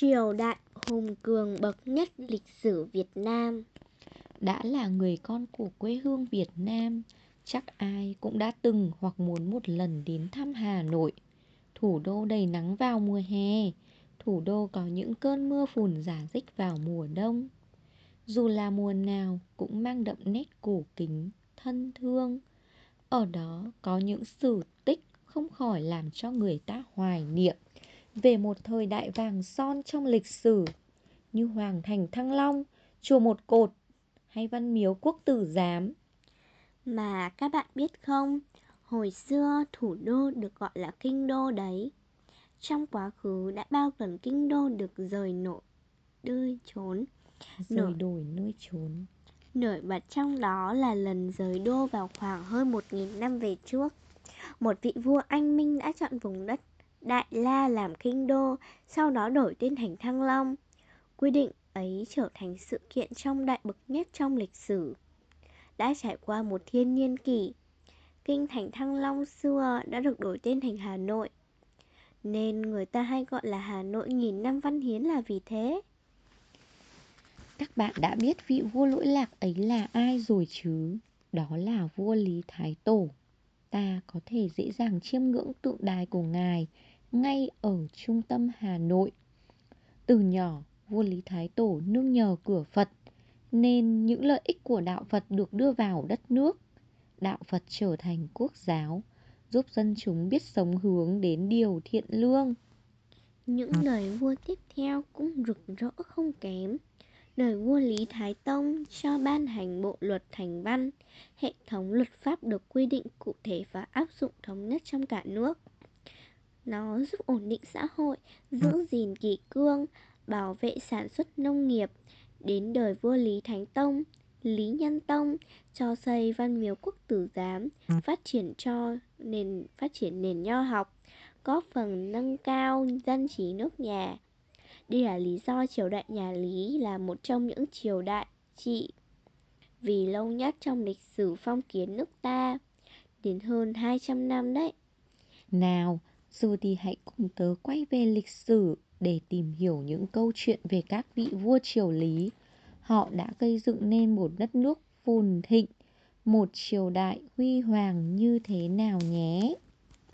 Triều đại hùng cường bậc nhất lịch sử Việt Nam. Đã là người con của quê hương Việt Nam Chắc ai cũng đã từng hoặc muốn một lần đến thăm Hà Nội. Thủ đô đầy nắng vào mùa hè Thủ đô có những cơn mưa phùn giả dích vào mùa đông. Dù là mùa nào cũng mang đậm nét cổ kính, thân thương. Ở đó có những sử tích không khỏi làm cho người ta hoài niệm về một thời đại vàng son trong lịch sử như Hoàng Thành Thăng Long, Chùa Một Cột hay Văn Miếu Quốc Tử Giám. Mà các bạn biết không, hồi xưa thủ đô được gọi là kinh đô đấy. Trong quá khứ đã bao lần kinh đô được rời nội nơi trốn. Rời đổi nơi trốn. Nổi bật trong đó là lần rời đô vào khoảng hơn 1.000 năm về trước. Một vị vua anh minh đã chọn vùng đất Đại La làm kinh đô, sau đó đổi tên thành Thăng Long. Quy định ấy trở thành sự kiện trong đại bậc nhất trong lịch sử. Đã trải qua một thiên niên kỷ, kinh thành Thăng Long xưa đã được đổi tên thành Hà Nội. Nên người ta hay gọi là Hà Nội nghìn năm văn hiến là vì thế. Các bạn đã biết vị vua lỗi lạc ấy là ai rồi chứ? Đó là vua Lý Thái Tổ. Ta có thể dễ dàng chiêm ngưỡng tượng đài của ngài ngay ở trung tâm Hà Nội. Từ nhỏ, vua Lý Thái Tổ nương nhờ cửa Phật, nên những lợi ích của đạo Phật được đưa vào đất nước. Đạo Phật trở thành quốc giáo, giúp dân chúng biết sống hướng đến điều thiện lương. Những đời vua tiếp theo cũng rực rỡ không kém. Đời vua Lý Thái Tông cho ban hành bộ luật thành văn, hệ thống luật pháp được quy định cụ thể và áp dụng thống nhất trong cả nước. Nó giúp ổn định xã hội, giữ gìn kỷ cương, bảo vệ sản xuất nông nghiệp. Đến đời vua Lý Thánh Tông, Lý Nhân Tông cho xây văn miếu quốc tử giám, phát triển cho nền phát triển nền nho học, góp phần nâng cao dân trí nước nhà. Đây là lý do triều đại nhà Lý là một trong những triều đại trị vì lâu nhất trong lịch sử phong kiến nước ta, đến hơn 200 năm đấy. Nào, dù thì hãy cùng tớ quay về lịch sử để tìm hiểu những câu chuyện về các vị vua triều Lý. Họ đã gây dựng nên một đất nước phồn thịnh, một triều đại huy hoàng như thế nào nhé.